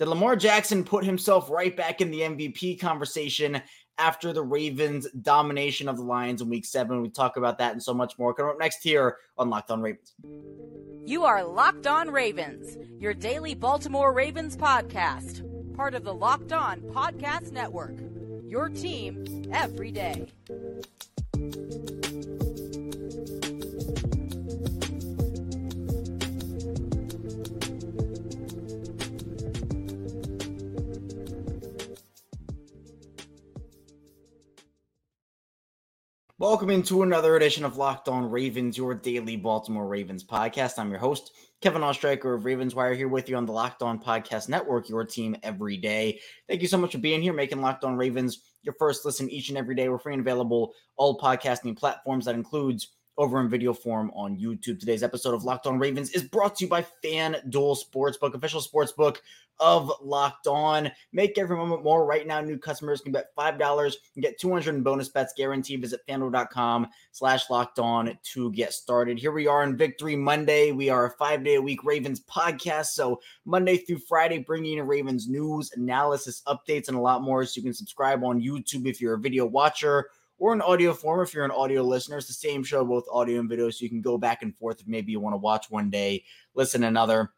Did Lamar Jackson put himself right back in the MVP conversation after the Ravens' domination of the Lions in week seven? We talk about that and so much more. Coming up next here on Locked On Ravens. You are Locked On Ravens, your daily Baltimore Ravens podcast, part of the Locked On Podcast Network. Your team every day. Welcome into another edition of Locked On Ravens, your daily Baltimore Ravens podcast. I'm your host, Kevin Oestreicher of Ravens Wire, here with you on the Locked On Podcast Network, your team every day. Thank you so much for being here, making Locked On Ravens your first listen each and every day. We're free and available all podcasting platforms. That includes over in video form on YouTube. Today's episode of Locked On Ravens is brought to you by FanDuel Sportsbook, official sportsbook of Locked On. Make every moment more. Right now, new customers can bet $5 and get 200 in bonus bets guaranteed. Visit fanduel.com slash locked on to get started. Here we are on Victory Monday. We are a five day a week Ravens podcast. So Monday through Friday, bringing you Ravens news, analysis, updates, and a lot more. So you can subscribe on YouTube if you're a video watcher or in audio form if you're an audio listener. It's the same show, both audio and video. So you can go back and forth if maybe you want to watch one day, listen another.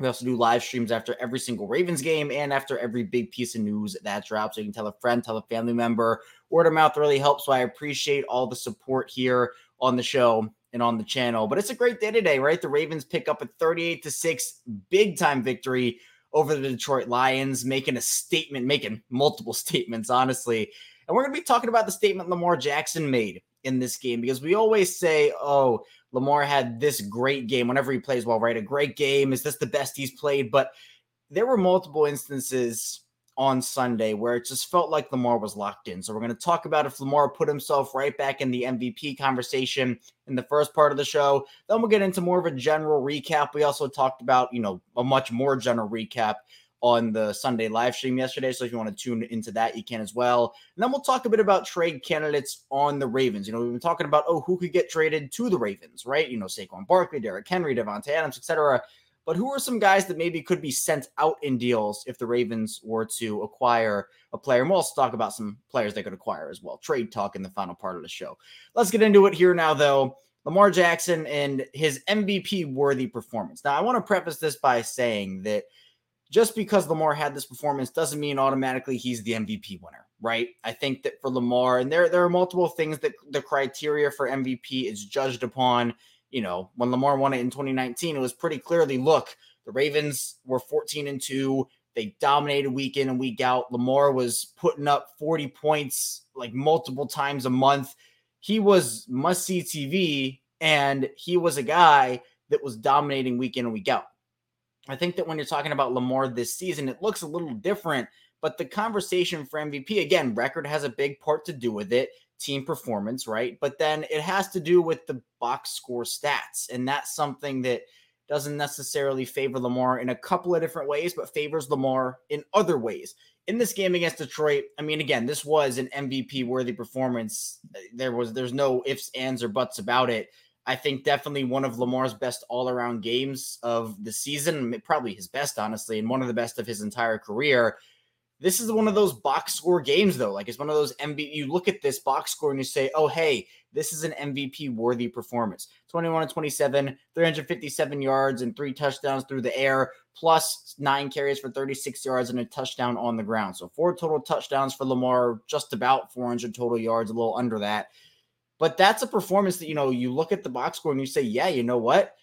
We also do live streams after every single Ravens game and after every big piece of news that drops. So you can tell a friend, tell a family member. Word of mouth really helps. So I appreciate all the support here on the show and on the channel. But it's a great day today, right? The Ravens pick up a 38 to 6 big time victory over the Detroit Lions, making a statement, making multiple statements, honestly. And we're going to be talking about the statement Lamar Jackson made in this game because we always say, oh, Lamar had this great game whenever he plays well, right? A great game. Is this the best he's played? But there were multiple instances on Sunday where it just felt like Lamar was locked in. So we're going to talk about if Lamar put himself right back in the MVP conversation in the first part of the show. Then we'll get into more of a general recap. We also talked about, you know, a much more general recap on the Sunday live stream yesterday. So if you want to tune into that, you can as well. And then we'll talk a bit about trade candidates on the Ravens. You know, we've been talking about, oh, who could get traded to the Ravens, right? You know, Saquon Barkley, Derrick Henry, Davante Adams, etc. But who are some guys that maybe could be sent out in deals if the Ravens were to acquire a player? And we'll also talk about some players they could acquire as well. Trade talk in the final part of the show. Let's get into it here now, though. Lamar Jackson and his MVP worthy performance. Now, I want to preface this by saying that – just because Lamar had this performance doesn't mean automatically he's the MVP winner, right? I think that for Lamar, and there there are multiple things that the criteria for MVP is judged upon. You know, when Lamar won it in 2019, it was pretty clearly look, the Ravens were 14 and 2. They dominated week in and week out. Lamar was putting up 40 points like multiple times a month. He was must see TV, and he was a guy that was dominating week in and week out. I think that when you're talking about Lamar this season, it looks a little different. But the conversation for MVP, again, record has a big part to do with it, team performance, right? But then it has to do with the box score stats. And that's something that doesn't necessarily favor Lamar in a couple of different ways, but favors Lamar in other ways. In this game against Detroit, I mean, again, this was an MVP worthy performance. There was there's no ifs, ands, or buts about it. I think definitely one of Lamar's best all around games of the season, probably his best, honestly, and one of the best of his entire career. This is one of those box score games, though. Like it's one of those MVP. You look at this box score and you say, oh, hey, this is an MVP worthy performance 21 and 27, 357 yards and three touchdowns through the air, plus nine carries for 36 yards and a touchdown on the ground. So four total touchdowns for Lamar, just about 400 total yards, a little under that. But that's a performance that, you know, you look at the box score and you say, yeah, you know what?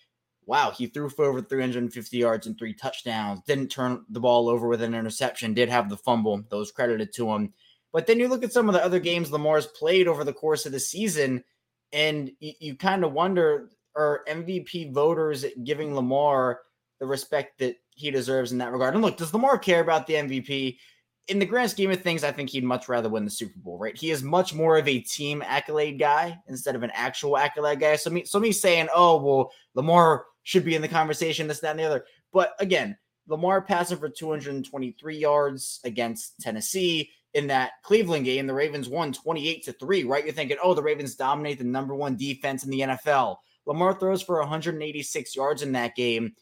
Wow, he threw for over 350 yards and three touchdowns, didn't turn the ball over with an interception, did have the fumble, those credited to him. But then you look at some of the other games Lamar's played over the course of the season, and you, you kind of wonder are MVP voters giving Lamar the respect that he deserves in that regard? And look, does Lamar care about the MVP? In the grand scheme of things, I think he'd much rather win the Super Bowl, right? He is much more of a team accolade guy instead of an actual accolade guy. So me, so me saying, oh well, Lamar should be in the conversation, this, that, and the other. But again, Lamar passing for 223 yards against Tennessee in that Cleveland game. The Ravens won 28 to 3, right? You're thinking, oh, the Ravens dominate the number one defense in the NFL. Lamar throws for 186 yards in that game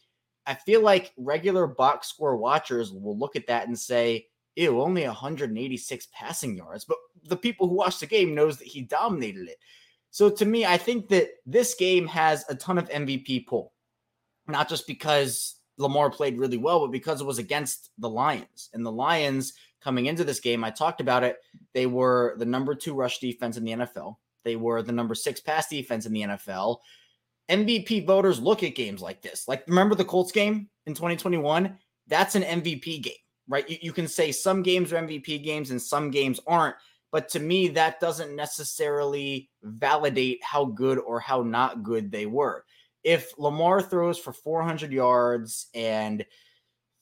I feel like regular box score watchers will look at that and say, ew, only 186 passing yards. But the people who watch the game knows that he dominated it. So to me, I think that this game has a ton of MVP pull, not just because Lamar played really well, but because it was against the Lions. And the Lions coming into this game, I talked about it. They were the number two rush defense in the NFL. They were the number six pass defense in the NFL. MVP voters look at games like this. Like, remember the Colts game in 2021? That's an MVP game, right? You, you can say some games are MVP games and some games aren't. But to me, that doesn't necessarily validate how good or how not good they were. If Lamar throws for 400 yards and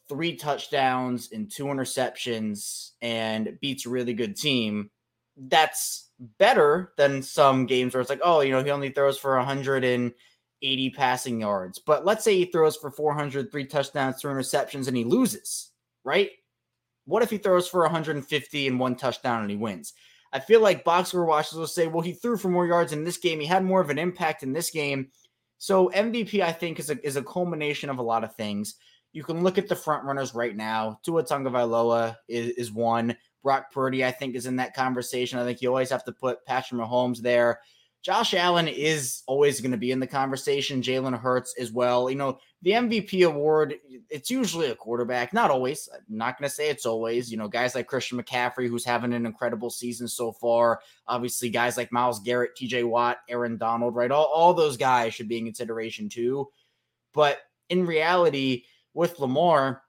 three touchdowns and two interceptions and beats a really good team, that's better than some games where it's like, oh, you know, he only throws for 180 passing yards. But let's say he throws for 400, three touchdowns, two interceptions, and he loses, right? What if he throws for 150 and one touchdown and he wins? I feel like box score watchers will say, well, he threw for more yards in this game. He had more of an impact in this game. So MVP, I think, is a, is a culmination of a lot of things. You can look at the front runners right now. Tua Tagovailoa is, is one. Brock Purdy, I think, is in that conversation. I think you always have to put Patrick Mahomes there. Josh Allen is always going to be in the conversation. Jalen Hurts as well. You know, the MVP award, it's usually a quarterback, not always. I'm not going to say it's always. You know, guys like Christian McCaffrey, who's having an incredible season so far. Obviously, guys like Myles Garrett, TJ Watt, Aaron Donald, right? All, all those guys should be in consideration too. But in reality, with Lamar,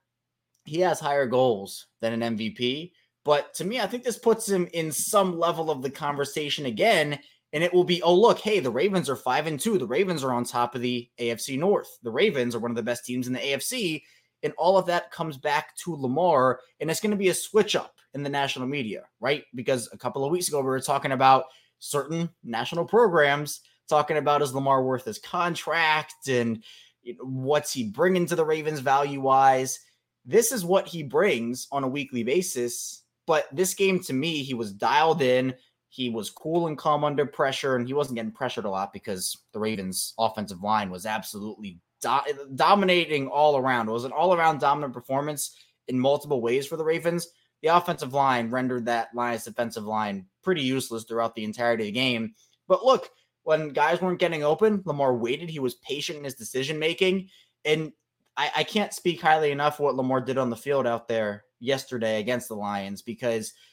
he has higher goals than an MVP. But to me, I think this puts him in some level of the conversation again and it will be, oh look, hey, the Ravens are five and two. The Ravens are on top of the AFC North. The Ravens are one of the best teams in the AFC, and all of that comes back to Lamar, and it's going to be a switch up in the national media, right? Because a couple of weeks ago we were talking about certain national programs talking about is Lamar worth his contract and what's he bringing to the Ravens value wise. This is what he brings on a weekly basis. But this game to me, he was dialed in. He was cool and calm under pressure, and he wasn't getting pressured a lot because the Ravens' offensive line was absolutely do- dominating all around. It was an all around dominant performance in multiple ways for the Ravens. The offensive line rendered that Lions defensive line pretty useless throughout the entirety of the game. But look, when guys weren't getting open, Lamar waited. He was patient in his decision making. And I, I can't speak highly enough what Lamar did on the field out there yesterday against the Lions because –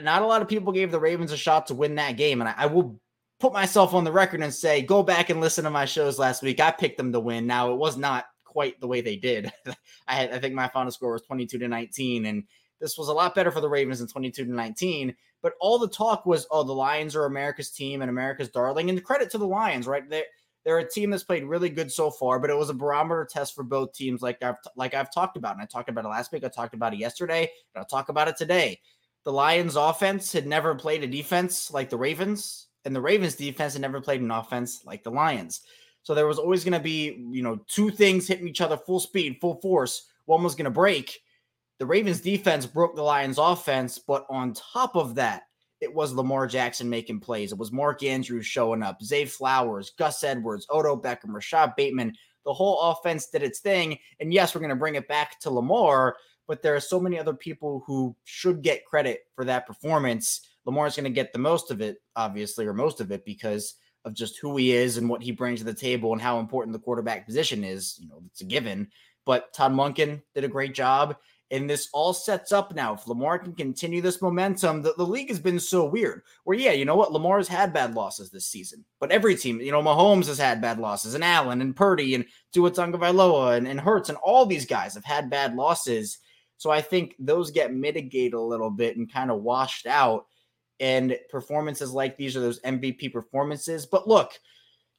not a lot of people gave the Ravens a shot to win that game. And I, I, will put myself on the record and say, go back and listen to my shows last week. I picked them to win. Now, it was not quite the way they did. I, had, I think my final score was 22 to 19. And this was a lot better for the Ravens than 22 to 19. But all the talk was, oh, the Lions are America's team and America's darling. And credit to the Lions, right? They're, they're a team that's played really good so far, but it was a barometer test for both teams, like I've like I've talked about. And I talked about it last week. I talked about it yesterday, and I'll talk about it today the Lions offense had never played a defense like the Ravens, and the Ravens defense had never played an offense like the Lions. So there was always going to be, you know, two things hitting each other full speed, full force. One was going to break. The Ravens defense broke the Lions offense, but on top of that, it was Lamar Jackson making plays. It was Mark Andrews showing up, Zay Flowers, Gus Edwards, Odell Beckham, Rashod Bateman. The whole offense did its thing. And yes, we're going to bring it back to Lamar, but there are so many other people who should get credit for that performance. Lamar's going to get the most of it, obviously, or most of it because of just who he is and what he brings to the table and how important the quarterback position is. You know, it's a given. But Todd Monken did a great job. And this all sets up now. If Lamar can continue this momentum, the, the league has been so weird. Where, yeah, you know what? Lamar's had bad losses this season. But every team, you know, Mahomes has had bad losses, and Allen and Purdy and Tua Tagovailoa and, and Hurts and all these guys have had bad losses. So I think those get mitigated a little bit and kind of washed out. And performances like these are those MVP performances. But look,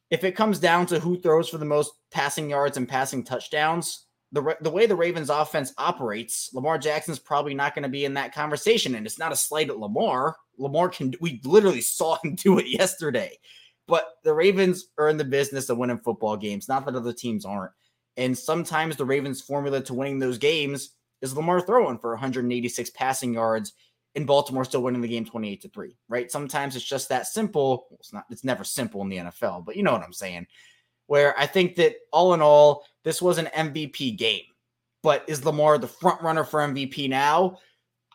if it comes down to who throws for the most passing yards and passing touchdowns, the, the way the Ravens offense operates, Lamar Jackson's probably not going to be in that conversation. And it's not a slight at Lamar. Lamar can, we literally saw him do it yesterday. But the Ravens are in the business of winning football games, not that other teams aren't. And sometimes the Ravens' formula to winning those games is Lamar throwing for 186 passing yards in Baltimore still winning the game 28 to 3, right? Sometimes it's just that simple. Well, it's not, it's never simple in the NFL, but you know what I'm saying. where I think that all in all, this was an MVP game. But is Lamar the front runner for MVP now?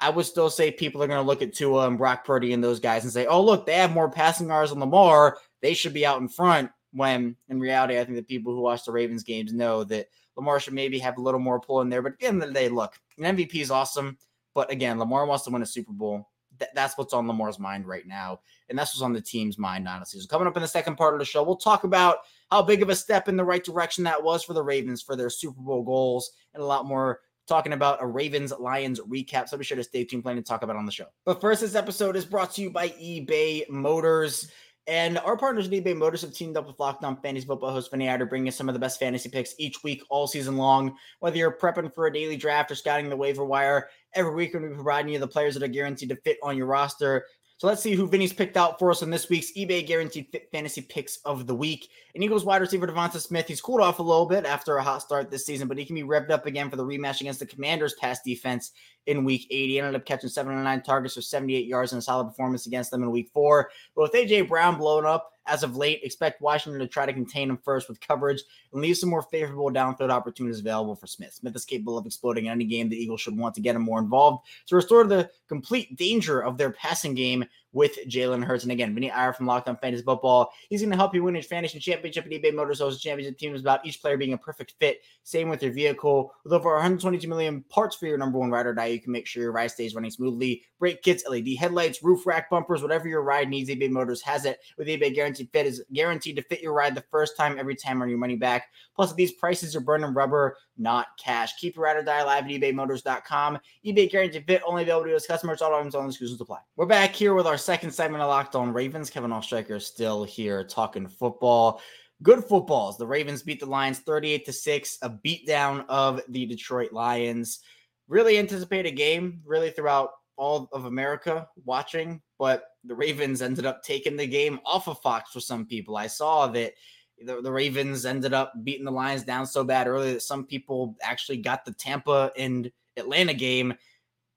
I would still say people are going to look at Tua and Brock Purdy and those guys and say, oh, look, they have more passing yards than Lamar. They should be out in front. When in reality, I think the people who watch the Ravens games know that Lamar should maybe have a little more pull in there. But at the end of the day, look, an MVP is awesome. But again, Lamar wants to win a Super Bowl. Th- that's what's on Lamar's mind right now. And that's what's on the team's mind, honestly. So, coming up in the second part of the show, we'll talk about how big of a step in the right direction that was for the Ravens for their Super Bowl goals and a lot more talking about a Ravens Lions recap. So be sure to stay tuned, plenty to talk about on the show. But first, this episode is brought to you by eBay Motors. And our partners at eBay Motors have teamed up with Locked On Fantasy Football host Vinny Iyer to bring you some of the best fantasy picks each week, all season long. Whether you're prepping for a daily draft or scouting the waiver wire, every week we're providing you the players that are guaranteed to fit on your roster. So let's see who Vinny's picked out for us in this week's eBay Guaranteed Fantasy Picks of the Week. And Eagles wide receiver DeVonta Smith, he's cooled off a little bit after a hot start this season, but he can be revved up again for the rematch against the Commanders' pass defense in Week 80. He ended up catching seven or nine targets for 78 yards in a solid performance against them in Week 4. But with A.J. Brown blown up, as of late, expect Washington to try to contain him first with coverage and leave some more favorable downfield opportunities available for Smith. Smith is capable of exploding in any game. The Eagles should want to get him more involved to restore the complete danger of their passing game with Jalen Hurts. And again, Vinny Iyer from Locked On Fantasy Football. He's going to help you win his fantasy championship at eBay Motors. Host championship teams about each player being a perfect fit. Same with your vehicle. With over 122 million parts for your number one ride or die, you can make sure your ride stays running smoothly. Brake kits, LED headlights, roof rack bumpers, whatever your ride needs, eBay Motors has it. With eBay Guaranteed Fit is guaranteed to fit your ride the first time, every time, earn your money back. Plus, these prices are burning rubber, not cash. Keep your ride or die alive at ebaymotors.com. eBay Guaranteed Fit only available to U.S. customers. All items, all exclusions apply. We're back here with our second segment of Locked On Ravens. Kevin Oestreicher is still here talking football. Good footballs. The Ravens beat the Lions 38 to 6, a beatdown of the Detroit Lions. Really anticipated game, really throughout all of America watching, but the Ravens ended up taking the game off of Fox for some people. I saw that the, the Ravens ended up beating the Lions down so bad early that some people actually got the Tampa and Atlanta game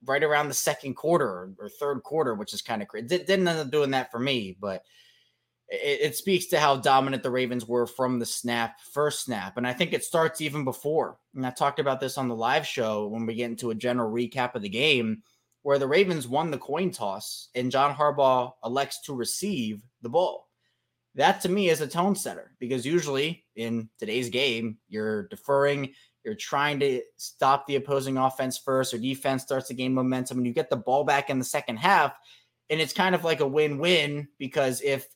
right around the second quarter or third quarter, which is kind of crazy. Didn't end up doing that for me, but it, it, speaks to how dominant the Ravens were from the snap, first snap. And I think it starts even before. And I talked about this on the live show when we get into a general recap of the game where the Ravens won the coin toss and John Harbaugh elects to receive the ball. That to me is a tone setter because usually in today's game, you're deferring, you're trying to stop the opposing offense first, or defense starts to gain momentum, and you get the ball back in the second half. And it's kind of like a win win because if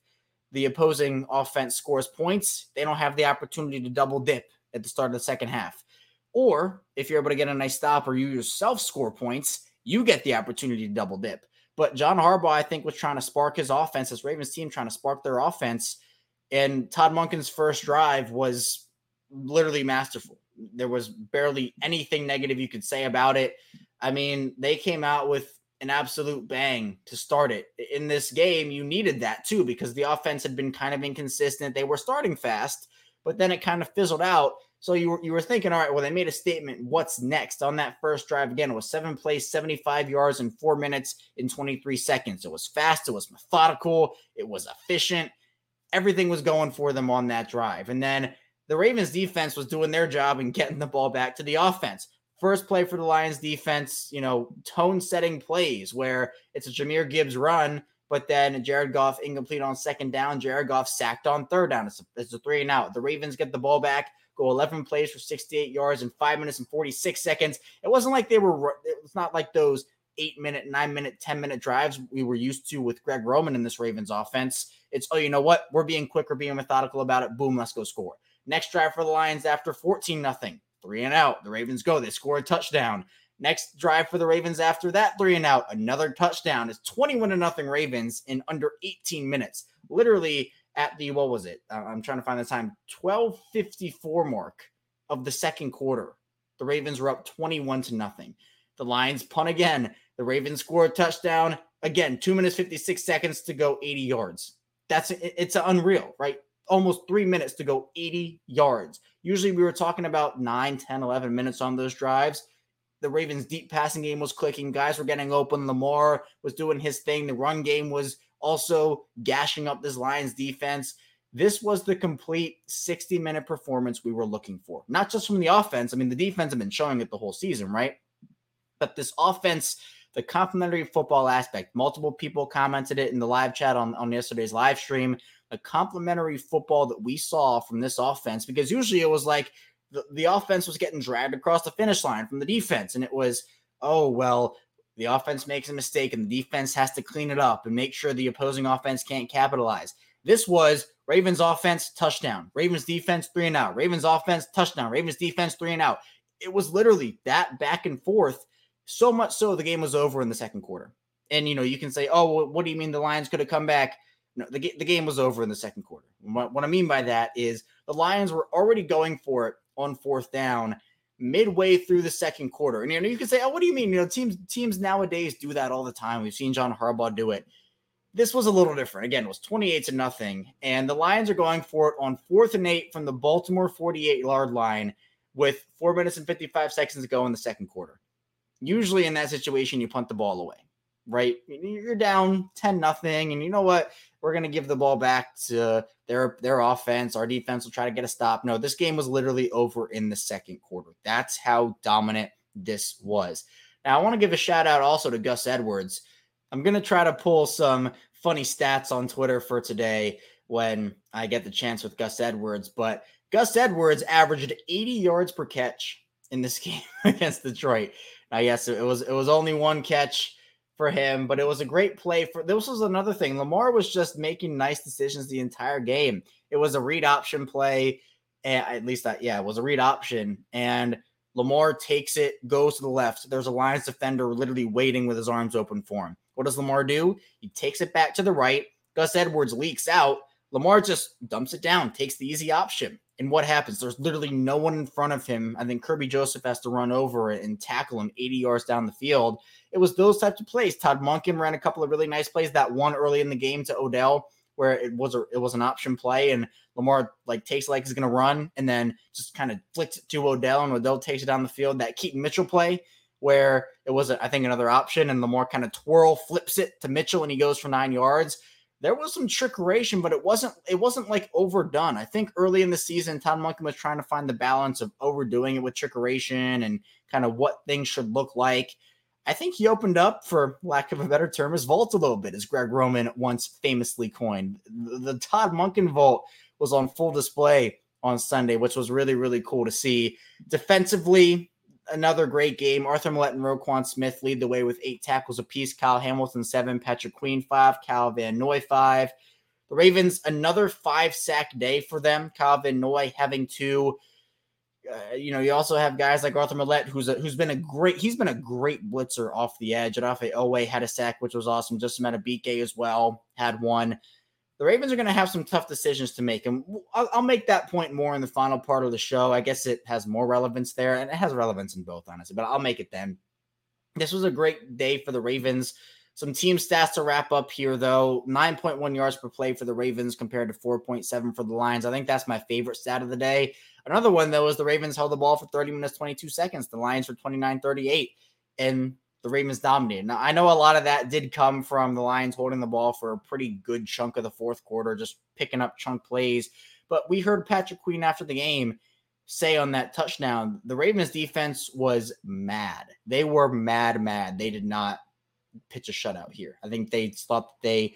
the opposing offense scores points, they don't have the opportunity to double dip at the start of the second half. Or if you're able to get a nice stop or you yourself score points, you get the opportunity to double dip. But John Harbaugh, I think, was trying to spark his offense, this Ravens team trying to spark their offense. And Todd Monken's first drive was literally masterful. There was barely anything negative you could say about it. I mean, they came out with an absolute bang to start it. In this game, you needed that too because the offense had been kind of inconsistent. They were starting fast, but then it kind of fizzled out. So you were, you were thinking, all right, well, they made a statement. What's next on that first drive? Again, it was seven plays, 75 yards in four minutes in 23 seconds. It was fast, it was methodical, it was efficient. Everything was going for them on that drive. And then the Ravens defense was doing their job and getting the ball back to the offense. First play for the Lions defense, you know, tone setting plays where it's a Jahmyr Gibbs run, but then Jared Goff incomplete on second down. Jared Goff sacked on third down. It's a, it's a three and out. The Ravens get the ball back go 11 plays for 68 yards in five minutes and 46 seconds. It wasn't like they were, it's not like those eight minute, nine minute, 10 minute drives we were used to with Greg Roman in this Ravens offense. It's, oh, you know what? We're being quick, we're being methodical about it. Boom, let's go score. Next drive for the Lions after 14 nothing, three and out. The Ravens go, they score a touchdown. Next drive for the Ravens after that, three and out, another touchdown. It's 21 to nothing Ravens in under 18 minutes. Literally, at the what was it? Uh, I'm trying to find the time. 12:54 mark of the second quarter. The Ravens were up 21 to nothing. The Lions punt again. The Ravens score a touchdown again. Two minutes 56 seconds to go, 80 yards. That's it's unreal, right? Almost three minutes to go 80 yards. Usually we were talking about 9, 10, 11 minutes on those drives. The Ravens' deep passing game was clicking. Guys were getting open. Lamar was doing his thing. The run game was also gashing up this Lions defense. this was the complete 60 minute performance we were looking for. Not just from the offense. I mean, the defense have been showing it the whole season, right? But this offense, the complimentary football aspect, multiple people commented it in the live chat on, on yesterday's live stream. The complimentary football that we saw from this offense, because usually it was like the, the offense was getting dragged across the finish line from the defense. And it was, oh, well, the offense makes a mistake and the defense has to clean it up and make sure the opposing offense can't capitalize. This was Ravens offense, touchdown. Ravens defense, three and out. Ravens offense, touchdown. Ravens defense, three and out. It was literally that back and forth. So much so the game was over in the second quarter. And you know, you can say, "Oh, what do you mean the Lions could have come back?" No, the, the game was over in the second quarter. What, what I mean by that is the Lions were already going for it on fourth down midway through the second quarter. And you know, you can say, "Oh, what do you mean?" You know, teams teams nowadays do that all the time. We've seen John Harbaugh do it this was a little different. Again, it was 28 to nothing. And the Lions are going for it on fourth and eight from the Baltimore 48 yard line with four minutes and 55 seconds to go in the second quarter. Usually in that situation, you punt the ball away, right? You're down 10 nothing. And you know what? We're going to give the ball back to their, their offense. Our defense will try to get a stop. No, this game was literally over in the second quarter. That's how dominant this was. Now, I want to give a shout out also to Gus Edwards I'm going to try to pull some funny stats on Twitter for today when I get the chance with Gus Edwards. But Gus Edwards averaged 80 yards per catch in this game against Detroit. Now, guess it was it was only one catch for him, but it was a great play for this was another thing. Lamar was just making nice decisions the entire game. It was a read option play, eh, at least that yeah, it was a read option and Lamar takes it, goes to the left. There's a Lions defender literally waiting with his arms open for him. What does Lamar do? He takes it back to the right. Gus Edwards leaks out. Lamar just dumps it down, takes the easy option. And what happens? There's literally no one in front of him. I think Kerby Joseph has to run over it and tackle him 80 yards down the field. It was those types of plays. Todd Monken ran a couple of really nice plays. That one early in the game to Odell, where it was a it was an option play, and Lamar like takes like he's gonna run, and then just kind of flicks it to Odell, and Odell takes it down the field. That Keaton Mitchell play where it was, I think, another option, and Lamar kind of twirl flips it to Mitchell, and he goes for nine yards. There was some trickeration, but it wasn't it wasn't like overdone. I think early in the season, Todd Monken was trying to find the balance of overdoing it with trickeration and kind of what things should look like. I think he opened up, for lack of a better term, his vault a little bit, as Greg Roman once famously coined. The, the Todd Monken vault was on full display on Sunday, which was really, really cool to see. Defensively, another great game. Arthur Maulet and Roquan Smith lead the way with eight tackles apiece. Kyle Hamilton, seven. Patrick Queen, five. Kyle Van Noy, five. The Ravens, another five sack day for them. Kyle Van Noy having two. Uh, you know, you also have guys like Arthur Maulet, who's a, who's been a great he's been a great blitzer off the edge. And Odafe Oweh had a sack, which was awesome. Just Madubuike as well had one the Ravens are going to have some tough decisions to make. And I'll, I'll, make that point more in the final part of the show. I guess it has more relevance there, and it has relevance in both, honestly, but I'll make it then. This was a great day for the Ravens. Some team stats to wrap up here, though 9.1 yards per play for the Ravens compared to 4.7 for the Lions. I think that's my favorite stat of the day. Another one, though, is the Ravens held the ball for 30 minutes, 22 seconds. The Lions for 29 38. And the Ravens dominated. Now, I know a lot of that did come from the Lions holding the ball for a pretty good chunk of the fourth quarter, just picking up chunk plays. But we heard Patrick Queen after the game say on that touchdown, the Ravens defense was mad. They were mad, mad. They did not pitch a shutout here. I think they thought they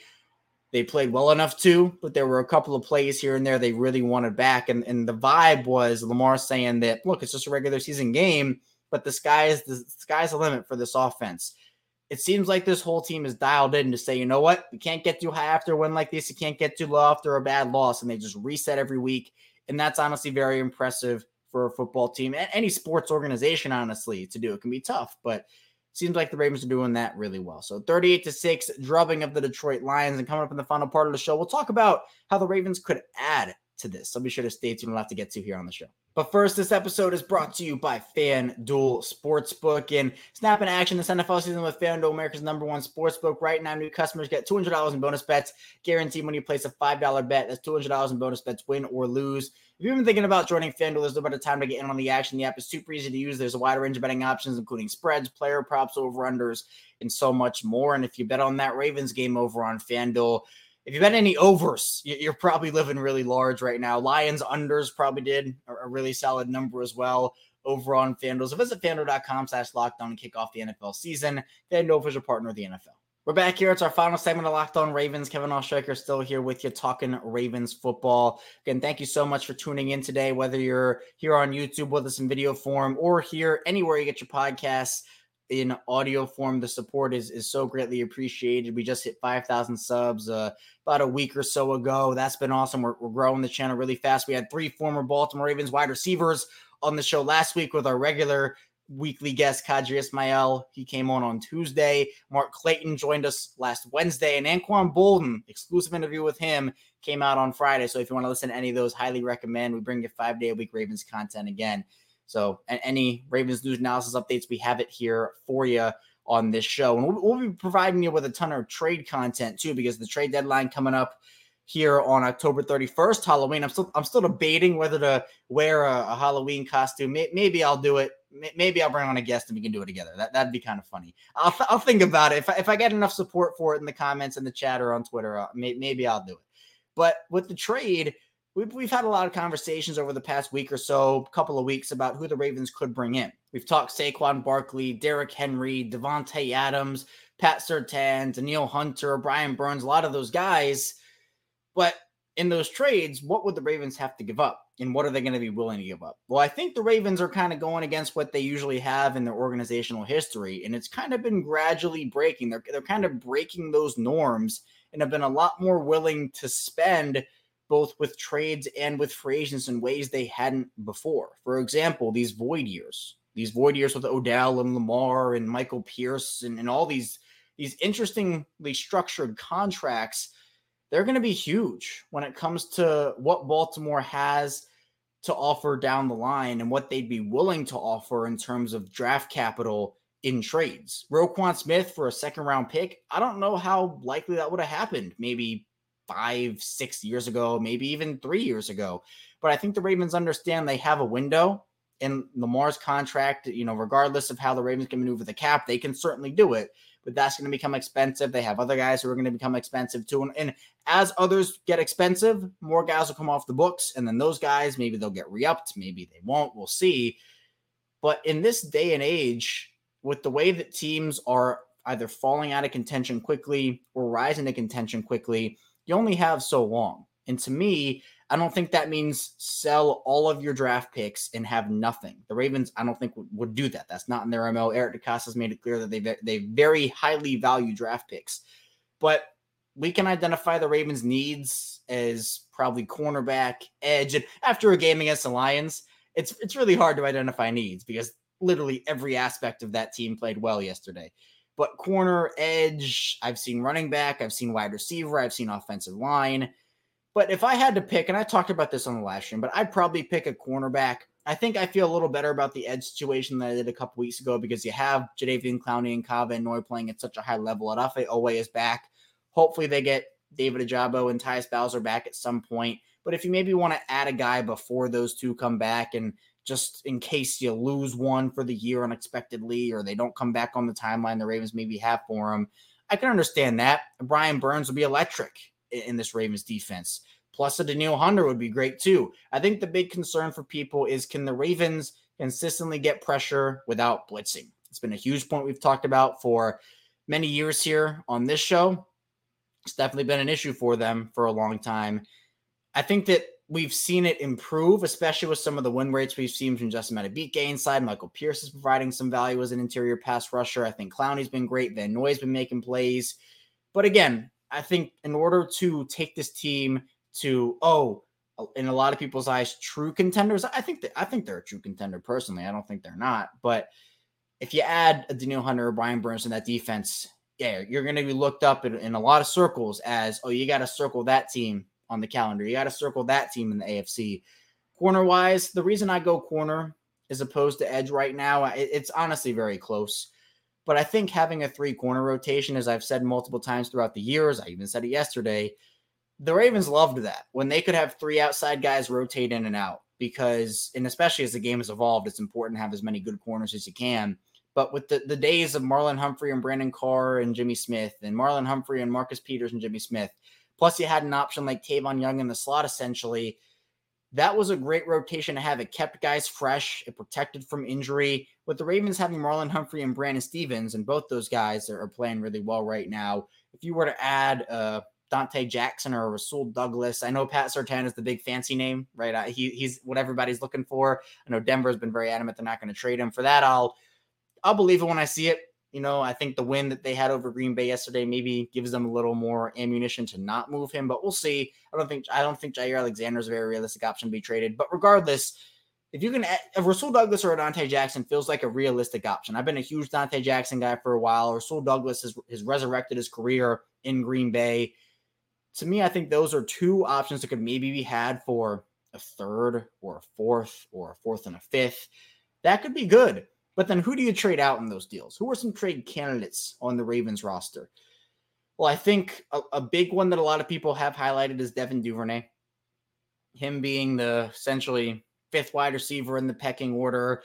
they played well enough too, but there were a couple of plays here and there they really wanted back. And, and the vibe was Lamar saying that, look, it's just a regular season game but the sky is the sky's the limit for this offense. It seems like this whole team is dialed in to say, you know what, we can't get too high after a win like this. You can't get too low after a bad loss, and they just reset every week. And that's honestly very impressive for a football team and any sports organization, honestly, to do. It can be tough, but seems like the Ravens are doing that really well. So 38 to 6, drubbing of the Detroit Lions. And coming up in the final part of the show, we'll talk about how the Ravens could add to this. So be sure to stay tuned. We'll have to get to here on the show. But first, this episode is brought to you by FanDuel Sportsbook. And snap in action this NFL season with FanDuel, America's number one sportsbook. Right now, new customers get $200 in bonus bets guaranteed when you place a $5 bet. That's $200 in bonus bets, win or lose. If you've been thinking about joining FanDuel, there's no better time to get in on the action. The app is super easy to use. There's a wide range of betting options, including spreads, player props, over-unders, and so much more. And if you bet on that Ravens game over on FanDuel, if you bet any overs, you're probably living really large right now. Lions unders probably did a really solid number as well over on FanDuel. So visit fanduel.com slash lockdown and kick off the NFL season. FanDuel official partner of the NFL. We're back here. It's our final segment of Locked On Ravens. Kevin Oestreicher still here with you talking Ravens football. Again, thank you so much for tuning in today, whether you're here on YouTube with us in video form or here anywhere you get your podcasts in audio form. The support is, is so greatly appreciated. We just hit 5,000 subs uh, about a week or so ago. That's been awesome. We're, we're growing the channel really fast. We had three former Baltimore Ravens wide receivers on the show last week with our regular weekly guest, Qadry Ismail. He came on on Tuesday. Mark Clayton joined us last Wednesday, and Anquan Boldin, exclusive interview with him, came out on Friday. So if you want to listen to any of those, highly recommend. We bring you five day a week Ravens content again. So any Ravens news analysis updates, we have it here for you on this show. And we'll, we'll be providing you with a ton of trade content too, because the trade deadline coming up here on October 31st, Halloween. I'm still I'm still debating whether to wear a, a Halloween costume. Maybe I'll do it. Maybe I'll bring on a guest and we can do it together. That that'd be kind of funny. I'll I'll think about it. If I, if I get enough support for it in the comments and the chat or on Twitter, uh, maybe I'll do it. But with the trade, we've, we've had a lot of conversations over the past week or so, couple of weeks about who the Ravens could bring in. We've talked Saquon Barkley, Derrick Henry, Davante Adams, Pat Surtain, Danielle Hunter, Brian Burns, a lot of those guys – but in those trades, what would the Ravens have to give up? And what are they going to be willing to give up? Well, I think the Ravens are kind of going against what they usually have in their organizational history. And it's kind of been gradually breaking. They're, they're kind of breaking those norms and have been a lot more willing to spend both with trades and with free agents in ways they hadn't before. For example, these void years, these void years with Odell and Lamar and Michael Pierce and, and all these, these interestingly structured contracts they're going to be huge when it comes to what Baltimore has to offer down the line and what they'd be willing to offer in terms of draft capital in trades. Roquan Smith for a second round pick, I don't know how likely that would have happened maybe five, six years ago, maybe even three years ago. But I think the Ravens understand they have a window in Lamar's contract, you know, regardless of how the Ravens can maneuver the cap, they can certainly do it but that's going to become expensive. They have other guys who are going to become expensive too. And, and, as others get expensive, more guys will come off the books. And then those guys, maybe they'll get re upped, maybe they won't. We'll see. But in this day and age, with the way that teams are either falling out of contention quickly or rising to contention quickly, you only have so long. And to me, I don't think that means sell all of your draft picks and have nothing. The Ravens, I don't think would, would do that. That's not in their MO. Eric DeCosta's made it clear that they they very highly value draft picks, but we can identify the Ravens' needs as probably cornerback, edge, and after a game against the Lions, it's it's really hard to identify needs because literally every aspect of that team played well yesterday. But corner, edge, I've seen running back, I've seen wide receiver, I've seen offensive line. But if I had to pick, and I talked about this on the last stream, but I'd probably pick a cornerback. I think I feel a little better about the edge situation than I did a couple weeks ago because you have Jadeveon Clowney and Kyle Van Noy playing at such a high level. and Odafe Oweh is back. Hopefully they get David Ojabo and Tyus Bowser back at some point. But if you maybe want to add a guy before those two come back and just in case you lose one for the year unexpectedly or they don't come back on the timeline the Ravens maybe have for them, I can understand that. Brian Burns will be electric in this Ravens defense. Plus, a Danielle Hunter would be great too. I think the big concern for people is can the Ravens consistently get pressure without blitzing? It's been a huge point we've talked about for many years here on this show. It's definitely been an issue for them for a long time. I think that we've seen it improve, especially with some of the win rates we've seen from Justin Madubuike inside. Michael Pierce is providing some value as an interior pass rusher. I think Clowney's been great. Van Noy's been making plays. But again, I think in order to take this team to oh, in a lot of people's eyes, true contenders. I think that I think they're a true contender personally. I don't think they're not, but if you add a Danielle Hunter or Brian Burns in that defense, yeah, you're going to be looked up in, in a lot of circles as oh, you got to circle that team on the calendar. You got to circle that team in the AFC. Corner wise, the reason I go corner as opposed to edge right now, it's honestly very close. But I think having a three corner rotation, as I've said multiple times throughout the years, I even said it yesterday, the Ravens loved that when they could have three outside guys rotate in and out because, and especially as the game has evolved, it's important to have as many good corners as you can. But with the, the days of Marlon Humphrey and Brandon Carr and Jimmy Smith, and Marlon Humphrey and Marcus Peters and Jimmy Smith, Plus, you had an option like Tavon Young in the slot, essentially. That was a great rotation to have. It kept guys fresh, it protected from injury. With the Ravens having Marlon Humphrey and Brandon Stephens, and both those guys are, playing really well right now. If you were to add uh, Donte Jackson or Rasul Douglas. I know Pat Surtain is the big fancy name, right? he, he's what everybody's looking for. I know Denver's been very adamant they're not going to trade him for that. I'll I'll believe it when I see it. You know, I think the win that they had over Green Bay yesterday maybe gives them a little more ammunition to not move him, but we'll see. I don't think I don't think Jaire Alexander is a very realistic option to be traded. But regardless, if you can, if Rasul Douglas or Donte Jackson feels like a realistic option. I've been a huge Donte Jackson guy for a while. Rasul Douglas has, has resurrected his career in Green Bay to me, I think those are two options that could maybe be had for a third or a fourth or a fourth and a fifth. That could be good. But then who do you trade out in those deals? Who are some trade candidates on the Ravens roster? Well, I think a, a big one that a lot of people have highlighted is Devin Duvernay. Him being the essentially fifth wide receiver in the pecking order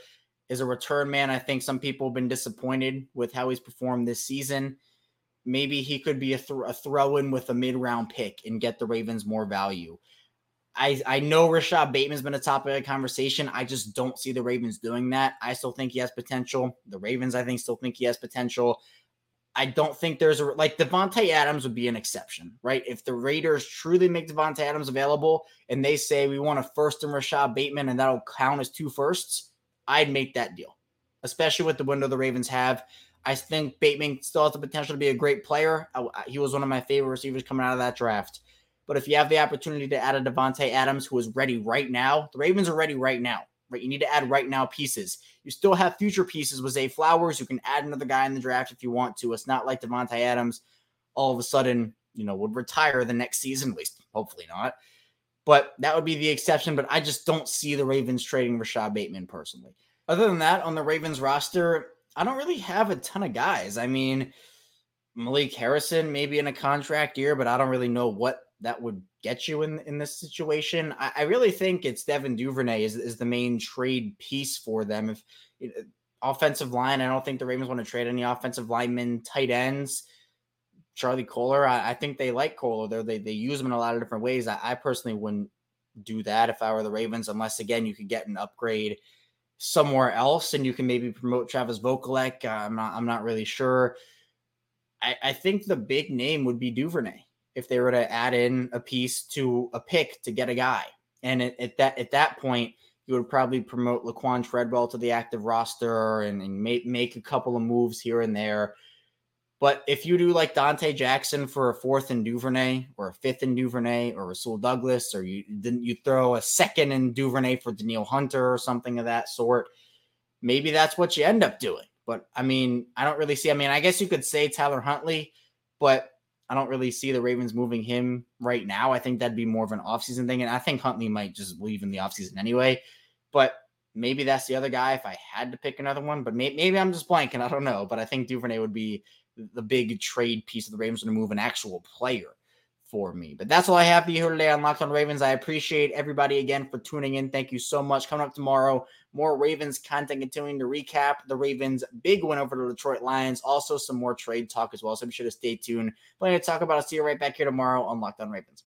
is a return man. I think some people have been disappointed with how he's performed this season maybe he could be a, th- a throw in with a mid round pick and get the Ravens more value. I, I know Rashod Bateman's been a topic of conversation. I just don't see the Ravens doing that. I still think he has potential. The Ravens, I think, still think he has potential. I don't think there's a like Davante Adams would be an exception, right? If the Raiders truly make Davante Adams available and they say we want a first and Rashod Bateman and that'll count as two firsts, I'd make that deal, especially with the window the Ravens have. I think Bateman still has the potential to be a great player. I, he was one of my favorite receivers coming out of that draft. But if you have the opportunity to add a Davante Adams who is ready right now, the Ravens are ready right now. Right, you need to add right now pieces. You still have future pieces with Zay Flowers. You can add another guy in the draft if you want to. It's not like Davante Adams all of a sudden, you know, would retire the next season. At least, hopefully not. But that would be the exception. But I just don't see the Ravens trading Rashod Bateman personally. Other than that, on the Ravens roster, I don't really have a ton of guys. I mean, Malik Harrison maybe in a contract year, but I don't really know what that would get you in in this situation. I, I really think it's Devin Duvernay is, is the main trade piece for them. If you know, offensive line, I don't think the Ravens want to trade any offensive linemen, tight ends. Charlie Kolar, I, I think they like Kolar. They, they they use him in a lot of different ways. I, I personally wouldn't do that if I were the Ravens, unless again you could get an upgrade somewhere else and you can maybe promote Travis Vokolek. Uh, I'm not I'm not really sure. I, I think the big name would be Duvernay if they were to add in a piece to a pick to get a guy. And at, at that at that point, you would probably promote Laquan Treadwell to the active roster and, and make make a couple of moves here and there but if you do like Donte Jackson for a fourth in Duvernay or a fifth in Duvernay or Rasul Douglas, or you then you throw a second in Duvernay for Danielle Hunter or something of that sort, maybe that's what you end up doing. But I mean, I don't really see. I mean, I guess you could say Tyler Huntley, but I don't really see the Ravens moving him right now. I think that'd be more of an offseason thing. And I think Huntley might just leave in the offseason anyway. But maybe that's the other guy if I had to pick another one. But maybe, maybe I'm just blanking. I don't know. But I think Duvernay would be the big trade piece of the Ravens to move an actual player for me. But that's all I have for you here today on Locked on Ravens. I appreciate everybody again for tuning in. Thank you so much. Coming up tomorrow, more Ravens content continuing to recap the Ravens' big win over the Detroit Lions. Also, some more trade talk as well. So be sure to stay tuned. Plenty to talk about. I'll see you right back here tomorrow on Locked on Ravens.